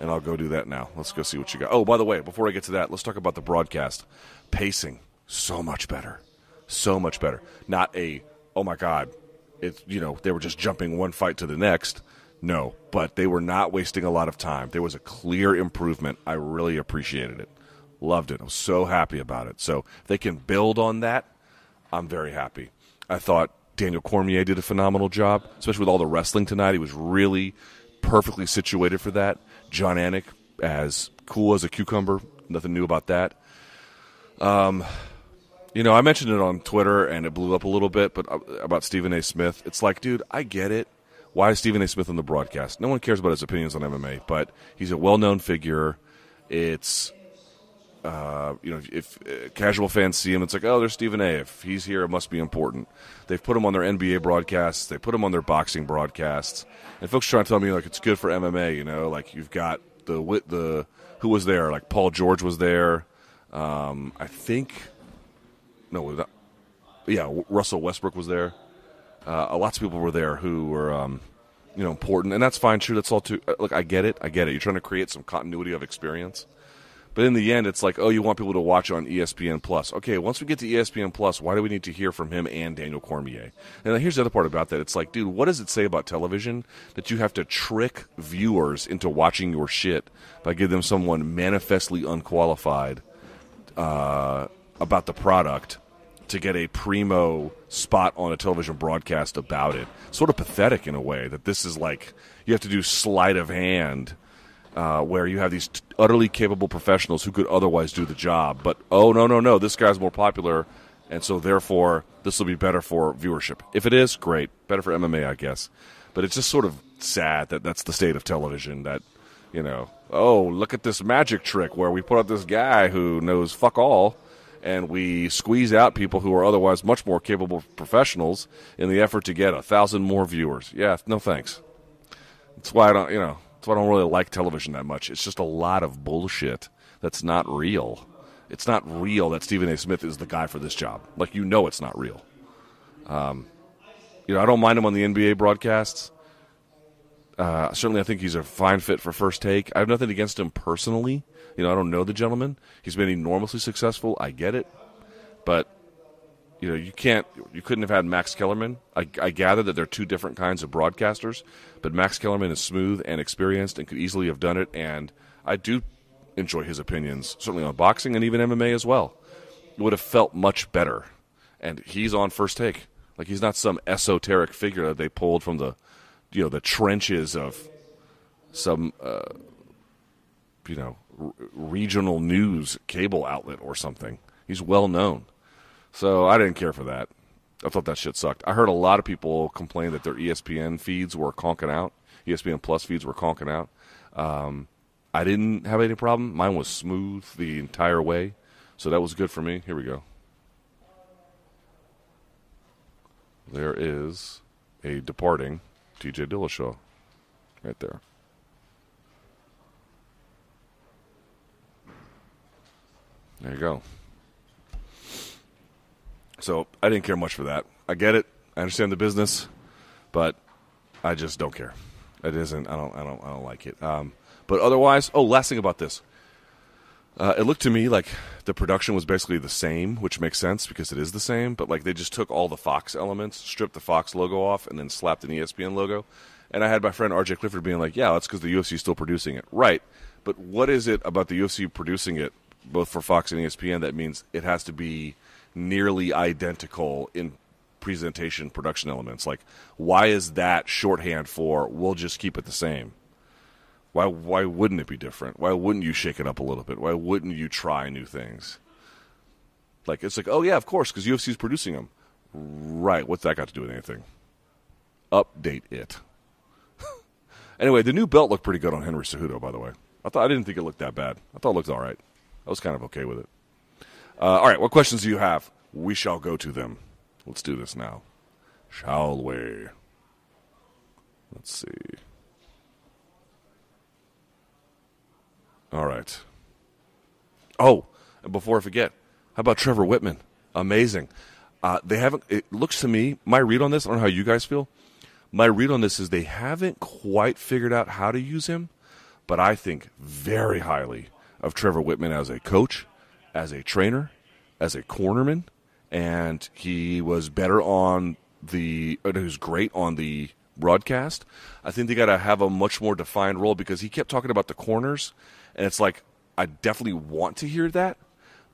And I'll go do that now. Let's go see what you got. Oh, by the way, before I get to that, let's talk about the broadcast. Pacing, so much better. So much better. Not a, oh my God, it's, you know, they were just jumping one fight to the next. No, but they were not wasting a lot of time. There was a clear improvement. I really appreciated it. Loved it. I was so happy about it. So they can build on that, I'm very happy. I thought Daniel Cormier did a phenomenal job, especially with all the wrestling tonight. He was really perfectly situated for that. Jon Anik, as cool as a cucumber. Nothing new about that. Um, you know, I mentioned it on Twitter and it blew up a little bit, but uh, about Stephen A. Smith, it's like, dude, I get it. Why is Stephen A. Smith on the broadcast? No one cares about his opinions on MMA, but he's a well-known figure. It's uh, you know, if uh, casual fans see him, it's like, oh, there's Stephen A. If he's here, it must be important. They've put him on their NBA broadcasts. They put him on their boxing broadcasts. And folks trying to tell me like it's good for MMA. You know, like you've got the the who was there? Like Paul George was there. Um, I think no, not, yeah, Russell Westbrook was there. Uh, lots of people were there who were. Um, you know, important, and that's fine. Sure, that's all too. Uh, look, I get it. I get it. You're trying to create some continuity of experience. But in the end, it's like, oh, you want people to watch on ESPN Plus. Okay, once we get to ESPN Plus, why do we need to hear from him and Daniel Cormier? And here's the other part about that. It's like, dude, what does it say about television that you have to trick viewers into watching your shit by giving them someone manifestly unqualified uh, about the product to get a primo spot on a television broadcast about it? Sort of pathetic in a way that this is like you have to do sleight of hand uh, where you have these t- utterly capable professionals who could otherwise do the job. But oh no, no, no, this guy's more popular, and so therefore this will be better for viewership. If it is, great, better for MMA, I guess. But it's just sort of sad that that's the state of television. That you know, oh look at this magic trick where we put up this guy who knows fuck all. And we squeeze out people who are otherwise much more capable professionals in the effort to get a thousand more viewers. Yeah, no thanks. That's why I don't, you know, that's why I don't really like television that much. It's just a lot of bullshit that's not real. It's not real that Stephen A. Smith is the guy for this job. Like you know, it's not real. Um, you know, I don't mind him on the NBA broadcasts. Uh, certainly, I think he's a fine fit for first take. I have nothing against him personally. You know, I don't know the gentleman. He's been enormously successful. I get it, but you know, you can't. You couldn't have had Max Kellerman. I, I gather that they're two different kinds of broadcasters, but Max Kellerman is smooth and experienced and could easily have done it. And I do enjoy his opinions, certainly on boxing and even MMA as well. It would have felt much better. And he's on first take. Like he's not some esoteric figure that they pulled from the, you know, the trenches of some, uh, you know, r- regional news cable outlet or something. He's well known. So I didn't care for that. I thought that shit sucked. I heard a lot of people complain that their ESPN feeds were conking out. ESPN Plus feeds were conking out. Um, I didn't have any problem. Mine was smooth the entire way, so that was good for me. Here we go. There is a departing TJ Dillashaw right there. There you go. So I didn't care much for that. I get it. I understand the business, but I just don't care. It isn't. I don't. I don't. I don't like it. Um, but otherwise, oh, last thing about this. Uh, it looked to me like the production was basically the same, which makes sense because it is the same. But like they just took all the Fox elements, stripped the Fox logo off, and then slapped an ESPN logo. And I had my friend RJ Clifford being like, "Yeah, that's because the UFC is still producing it, right?" But what is it about the UFC producing it, both for Fox and ESPN, that means it has to be nearly identical in presentation, production elements? Like, why is that shorthand for we'll just keep it the same? Why why wouldn't it be different? Why wouldn't you shake it up a little bit? Why wouldn't you try new things? Like it's like, oh yeah, of course, because UFC is producing them. Right. What's that got to do with anything? Update it. anyway, the new belt looked pretty good on Henry Cejudo, by the way. I thought I didn't think it looked that bad. I thought it looked all right. I was kind of okay with it. Uh, all right, what questions do you have? We shall go to them. Let's do this now, shall we? Let's see. All right. Oh, and before I forget, how about Trevor Wittman? Amazing. Uh, they haven't. It looks to me. My read on this. I don't know how you guys feel. My read on this is they haven't quite figured out how to use him, but I think very highly of Trevor Wittman as a coach, as a trainer, as a cornerman, and he was better on the. Uh, he was great on the broadcast. I think they got to have a much more defined role because he kept talking about the corners, and it's like I definitely want to hear that,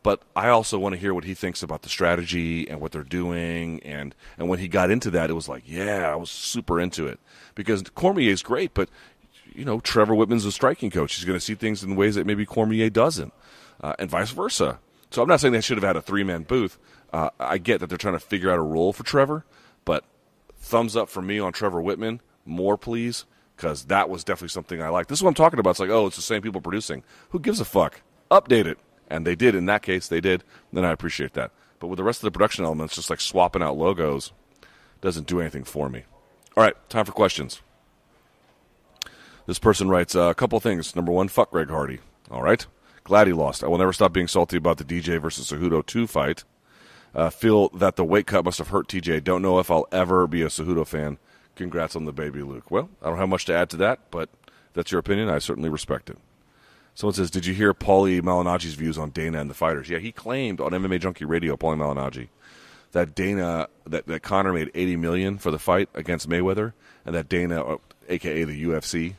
but I also want to hear what he thinks about the strategy and what they're doing. And and when he got into that, it was like, yeah, I was super into it because Cormier is great, but you know, Trevor Wittman's a striking coach. He's going to see things in ways that maybe Cormier doesn't, uh, and vice versa. So I'm not saying they should have had a three man booth. Uh, I get that they're trying to figure out a role for Trevor, but thumbs up for me on Trevor Wittman. More, please, because that was definitely something I liked. This is what I'm talking about. It's like, oh, it's the same people producing. Who gives a fuck? Update it. And they did. In that case, they did. Then I appreciate that. But with the rest of the production elements, just like swapping out logos, doesn't do anything for me. All right, time for questions. This person writes uh, a couple things. Number one, fuck Greg Hardy. All right. Glad he lost. I will never stop being salty about the DJ versus Cejudo 2 fight. Uh, feel that the weight cut must have hurt TJ. Don't know if I'll ever be a Cejudo fan. Congrats on the baby, Luke. Well, I don't have much to add to that, but that's your opinion. I certainly respect it. Someone says, "Did you hear Paulie Malignaggi's views on Dana and the fighters?" Yeah, he claimed on MMA Junkie Radio, Paulie Malignaggi, that Dana that, that Conor made 80 million for the fight against Mayweather, and that Dana, uh, aka the UFC,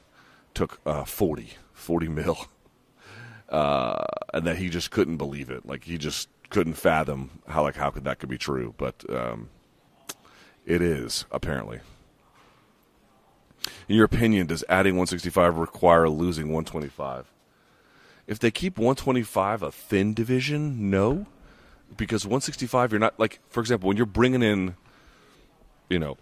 took uh, 40, 40 mil, uh, and that he just couldn't believe it. Like he just couldn't fathom how like how could that could be true, but um, it is apparently. In your opinion, does adding 165 require losing 125? If they keep 125 a thin division, no, because 165 you're not like for example when you're bringing in, you know,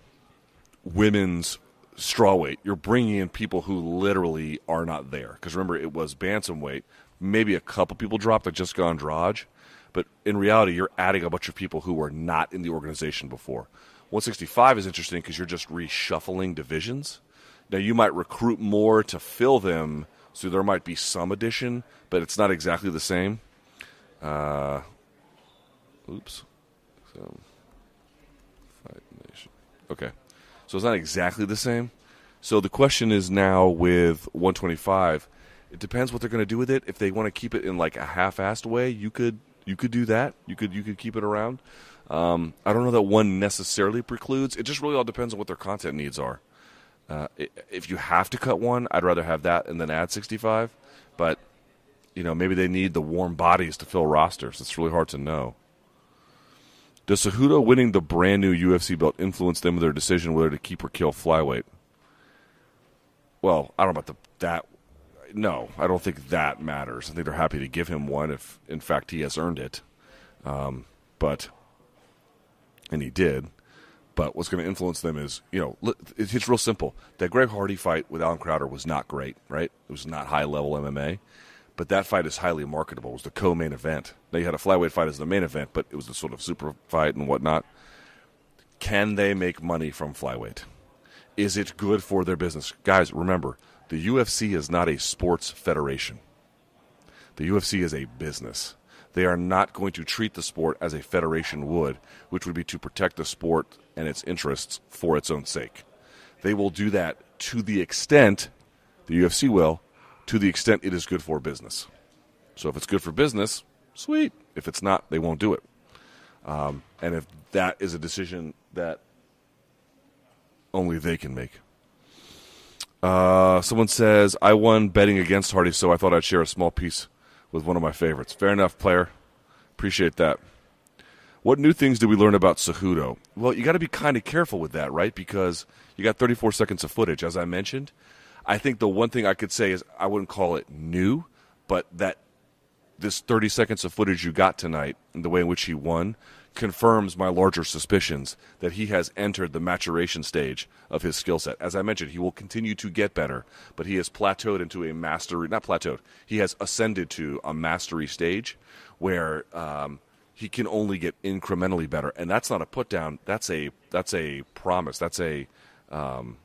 women's strawweight, you're bringing in people who literally are not there. Because remember, it was bantamweight. Maybe a couple people dropped, like Jessica Andrade, but in reality, you're adding a bunch of people who were not in the organization before. 165 is interesting because you're just reshuffling divisions. Now you might recruit more to fill them, so there might be some addition, but it's not exactly the same. Uh, oops. So, Fight Nation. Okay. So it's not exactly the same. So the question is now with 125. It depends what they're going to do with it. If they want to keep it in like a half-assed way, you could you could do that. You could you could keep it around. Um, I don't know that one necessarily precludes. It just really all depends on what their content needs are. Uh, if you have to cut one, I'd rather have that and then add 65. But you know, maybe they need the warm bodies to fill rosters. It's really hard to know. Does Cejudo winning the brand new UFC belt influence them with their decision whether to keep or kill flyweight? Well, I don't know about the that. No, I don't think that matters. I think they're happy to give him one if, in fact, he has earned it. Um, but, and he did. But what's going to influence them is, you know, it's it's real simple. That Greg Hardy fight with Allen Crowder was not great, right? It was not high level MMA. But that fight is highly marketable. It was the co main event. Now you had a flyweight fight as the main event, but it was a sort of super fight and whatnot. Can they make money from flyweight? Is it good for their business? Guys, remember, the UFC is not a sports federation. The UFC is a business. They are not going to treat the sport as a federation would, which would be to protect the sport and its interests for its own sake. They will do that to the extent, the UFC will, to the extent it is good for business. So if it's good for business, sweet. If it's not, they won't do it. Um, and if that is a decision that only they can make. Uh, someone says, I won betting against Hardy, so I thought I'd share a small piece with one of my favorites. Fair enough, player. Appreciate that. What new things did we learn about Cejudo? Well, you got to be kind of careful with that, right? Because you got 34 seconds of footage, as I mentioned. I think the one thing I could say is I wouldn't call it new, but that this 30 seconds of footage you got tonight and the way in which he won confirms my larger suspicions that he has entered the maturation stage of his skill set. As I mentioned, he will continue to get better, but he has plateaued into a mastery, not plateaued, he has ascended to a mastery stage where um, he can only get incrementally better. And that's not a put down, that's a, that's a promise. That's a, um,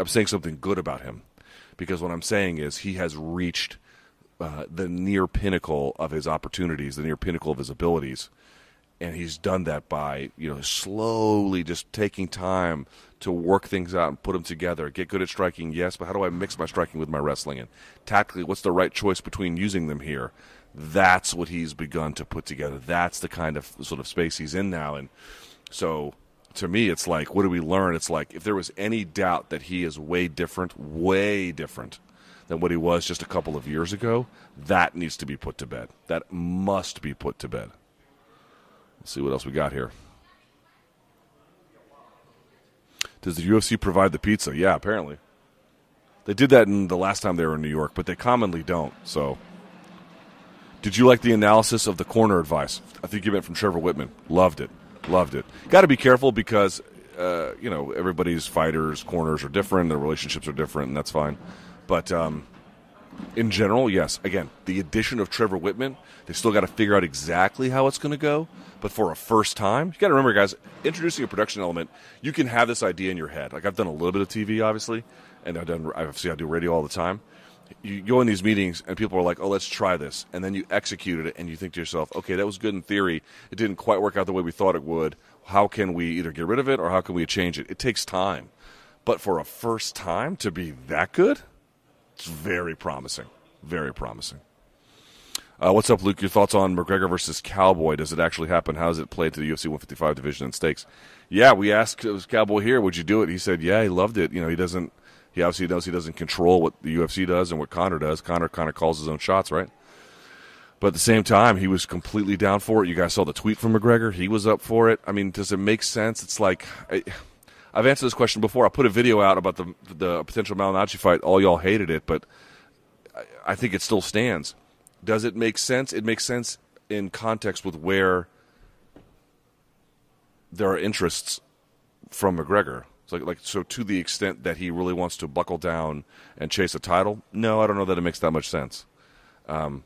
I'm saying something good about him because what I'm saying is he has reached uh, the near pinnacle of his opportunities, the near pinnacle of his abilities, and he's done that by you know slowly just taking time to work things out and put them together. Get good at striking, yes, but how do I mix my striking with my wrestling? And tactically, what's the right choice between using them here? That's what he's begun to put together. That's the kind of sort of space he's in now, and so to me, it's like, what do we learn? It's like if there was any doubt that he is way different, way different than what he was just a couple of years ago, that needs to be put to bed. That must be put to bed. Let's see what else we got here. Does the UFC provide the pizza? Yeah, apparently. They did that in the last time they were in New York, but they commonly don't. So, did you like the analysis of the corner advice? I think you meant from Trevor Wittman. Loved it. Loved it. Got to be careful because uh, you know everybody's fighters' corners are different, their relationships are different, and that's fine. But um, in general, yes. Again, the addition of Trevor Wittman, they still got to figure out exactly how it's going to go. But for a first time, you got to remember, guys, introducing a production element, you can have this idea in your head. Like I've done a little bit of TV, obviously, and I've done obviously I do radio all the time. You go in these meetings and people are like, "Oh, let's try this," and then you executed it, and you think to yourself, "Okay, that was good in theory. It didn't quite work out the way we thought it would. How can we either get rid of it or how can we change it?" It takes time, but for a first time to be that good, it's very promising. Very promising. Uh, what's up, Luke? Your thoughts on McGregor versus Cowboy? Does it actually happen? How does it play to the UFC 155 division and stakes? Yeah, we asked Cowboy here, would you do it? He said, yeah, he loved it. You know, he doesn't. He obviously knows he doesn't control what the UFC does and what Conor does. Conor kind of calls his own shots, right? But at the same time, he was completely down for it. You guys saw the tweet from McGregor; he was up for it. I mean, does it make sense? It's like. I, I've answered this question before. I put a video out about the the potential Malignaggi fight. All y'all hated it, but I, I think it still stands. Does it make sense? It makes sense in context with where there are interests from McGregor. So, like, like, so to the extent that he really wants to buckle down and chase a title, no, I don't know that it makes that much sense. Um,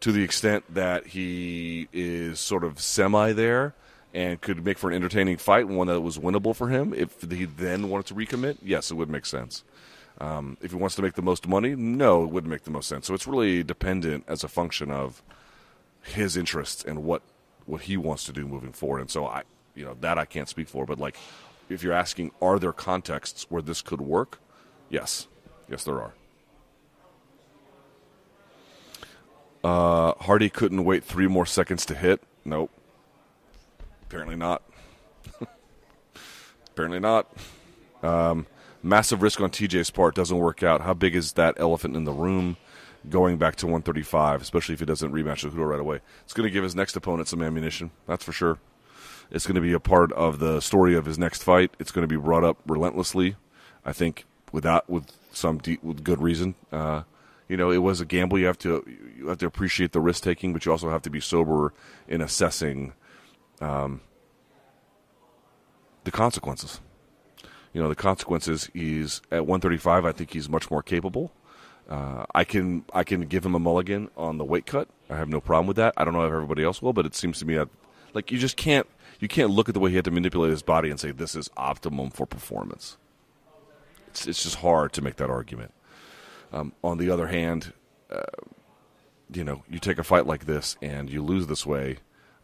to the extent that he is sort of semi there and could make for an entertaining fight one that was winnable for him, if he then wanted to recommit, yes, it would make sense. Um, if he wants to make the most money, no, it wouldn't make the most sense. So it's really dependent as a function of his interests and what what he wants to do moving forward. And so I, you know, that I can't speak for, but like if you're asking, are there contexts where this could work? Yes, yes, there are. Uh, Hardy couldn't wait three more seconds to hit. Nope. Apparently not. Apparently not. Um, massive risk on TJ's part doesn't work out. How big is that elephant in the room? Going back to 135, especially if he doesn't rematch Cejudo right away, it's going to give his next opponent some ammunition. That's for sure. It's going to be a part of the story of his next fight. It's going to be brought up relentlessly. I think without with some with good reason. Uh, you know, it was a gamble. You have to you have to appreciate the risk taking, but you also have to be sober in assessing um, the consequences. You know, the consequences. He's at 135. I think he's much more capable. Uh, I can I can give him a mulligan on the weight cut. I have no problem with that. I don't know if everybody else will, but it seems to me that like you just can't you can't look at the way he had to manipulate his body and say this is optimum for performance. It's it's just hard to make that argument. Um, on the other hand, uh, you know, you take a fight like this and you lose this way,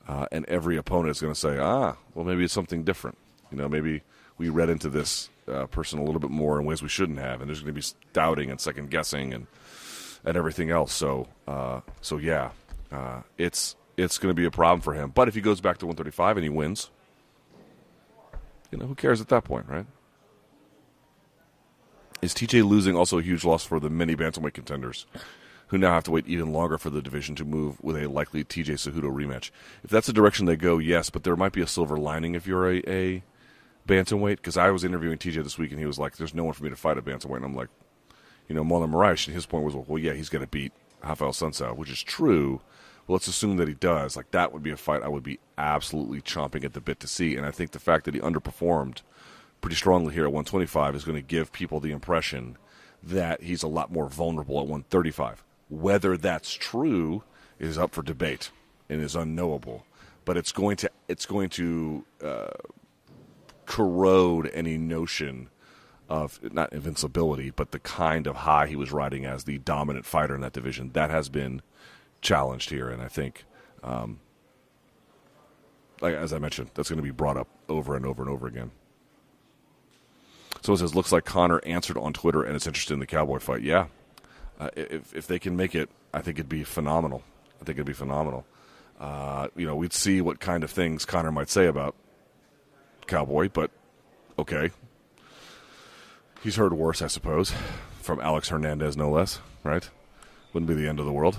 uh, and every opponent is going to say, ah, well, maybe it's something different. You know, maybe we read into this uh, person a little bit more in ways we shouldn't have, and there's going to be doubting and second guessing and and everything else. So, uh, so yeah, uh, it's it's going to be a problem for him. But if he goes back to 135 and he wins, you know, who cares at that point, right? Is TJ losing also a huge loss for the many bantamweight contenders, who now have to wait even longer for the division to move with a likely TJ Cejudo rematch? If that's the direction they go, yes, but there might be a silver lining if you're a, a bantamweight. Because I was interviewing TJ this week, and he was like, "There's no one for me to fight at bantamweight," and I'm like, you know, Marlon Moraes, and his point was, well, yeah, he's going to beat Raphael Assunção, which is true. Well, let's assume that he does. Like that would be a fight I would be absolutely chomping at the bit to see. And I think the fact that he underperformed pretty strongly here at 125 is going to give people the impression that he's a lot more vulnerable at 135. Whether that's true is up for debate and is unknowable. But it's going to it's going to uh, corrode any notion of not invincibility, but the kind of high he was riding as the dominant fighter in that division. That has been challenged here, and I think, um, like as I mentioned, that's going to be brought up over and over and over again. So it says, looks like Conor answered on Twitter and is interested in the Cowboy fight. Yeah, uh, if if they can make it, I think it'd be phenomenal. I think it'd be phenomenal. Uh, you know, we'd see what kind of things Conor might say about Cowboy, but okay, he's heard worse, I suppose, from Alex Hernandez, no less. Right? Wouldn't be the end of the world.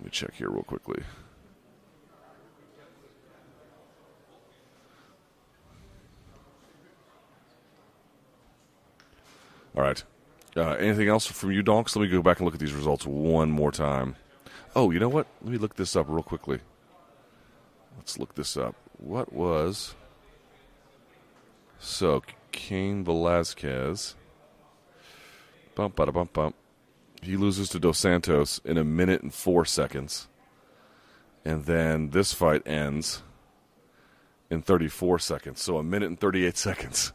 Let me check here real quickly. All right. Uh, anything else from you, Donks? Let me go back and look at these results one more time. Oh, you know what? Let me look this up real quickly. Let's look this up. What was. So, Cain Velasquez. Bump, bada, bump, bump. He loses to Dos Santos in a minute and four seconds. And then this fight ends in 34 seconds. So, a minute and 38 seconds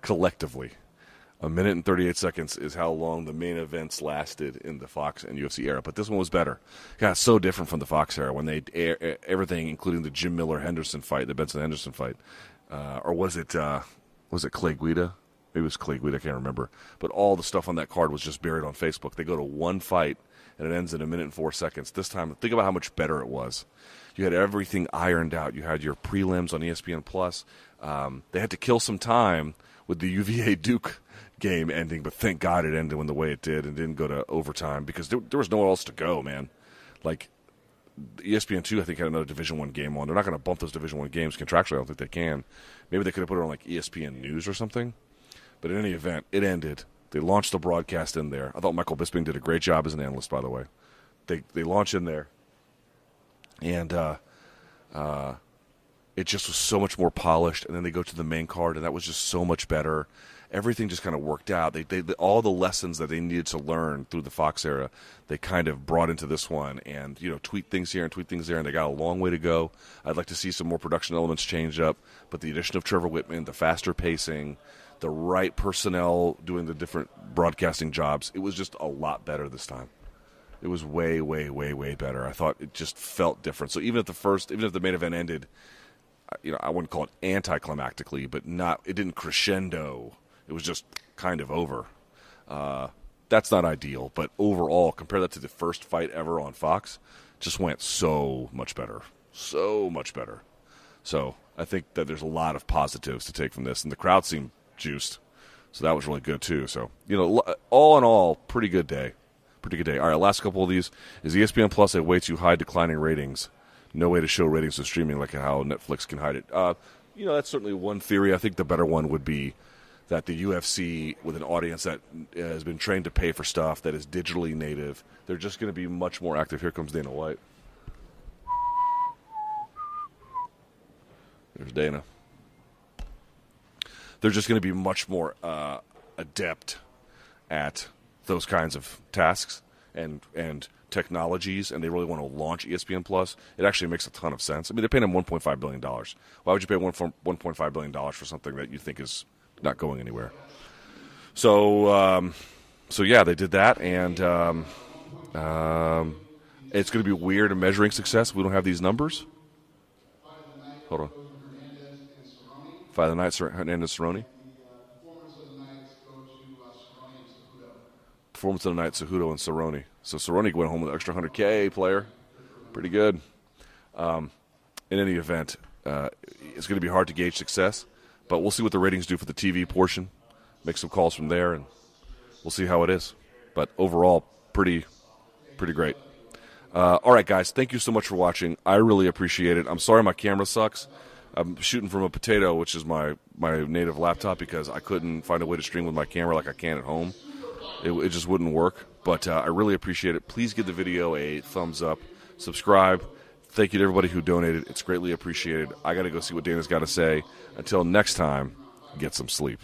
collectively. A minute and 38 seconds is how long the main events lasted in the Fox and UFC era. But this one was better. Yeah, so different from the Fox era when they air, everything, including the Jim Miller Henderson fight, the Benson Henderson fight, uh, or was it uh, was it Clay Guida? Maybe it was Guida. I can't remember. But all the stuff on that card was just buried on Facebook. They go to one fight and it ends in a minute and four seconds. This time, think about how much better it was. You had everything ironed out. You had your prelims on ESPN Plus. Um, they had to kill some time with the UVA Duke game ending, but thank God it ended when the way it did and didn't go to overtime because there, there was nowhere else to go, man. Like ESPN two, I think had another Division one game on. They're not going to bump those Division one games contractually. I don't think they can. Maybe they could have put it on like ESPN News or something. But in any event, it ended. They launched the broadcast in there. I thought Michael Bisping did a great job as an analyst, by the way. They they launch in there, and uh, uh, it just was so much more polished. And then they go to the main card, and that was just so much better everything just kind of worked out. They, they, all the lessons that they needed to learn through the Fox era, they kind of brought into this one, and you know, tweet things here and tweet things there, and they got a long way to go. I'd like to see some more production elements changed up, but the addition of Trevor Wittman, the faster pacing, the right personnel doing the different broadcasting jobs, it was just a lot better this time. It was way, way, way, way better. I thought it just felt different. So even if the first, even if the main event ended you know, I wouldn't call it anticlimactically, but not. It didn't crescendo. It was just kind of over. Uh, that's not ideal, but overall, compare that to the first fight ever on Fox, just went so much better, so much better. So I think that there's a lot of positives to take from this, and the crowd seemed juiced, so that was really good too. So you know, all in all, pretty good day, pretty good day. All right, last couple of these is ESPN Plus at way too high declining ratings. No way to show ratings to streaming like how Netflix can hide it. Uh, you know, that's certainly one theory. I think the better one would be that the UFC, with an audience that has been trained to pay for stuff that is digitally native, they're just going to be much more active. Here comes Dana White. There's Dana. They're just going to be much more uh, adept at those kinds of tasks and and technologies, and they really want to launch ESPN Plus. It actually makes a ton of sense. I mean, they're paying them 1.5 billion dollars. Why would you pay 1.5 billion dollars for something that you think is not going anywhere? So, um, so yeah, they did that, and um, um, it's going to be weird in measuring success. We don't have these numbers. Hold on. Fight of the night, Hernandez Cerrone. Performance of the night, Cejudo and Cerrone. So Cerrone went home with an extra 100K player. Pretty good. Um, in any event, uh, it's going to be hard to gauge success, but we'll see what the ratings do for the TV portion. Make some calls from there, and we'll see how it is. But overall, pretty, pretty great. Uh, all right, guys, thank you so much for watching. I really appreciate it. I'm sorry my camera sucks. I'm shooting from a potato, which is my my native laptop, because I couldn't find a way to stream with my camera like I can at home. It, it just wouldn't work. But uh, I really appreciate it. Please give the video a thumbs up, subscribe. Thank you to everybody who donated. It's greatly appreciated. I got to go see what Dana's got to say. Until next time, get some sleep.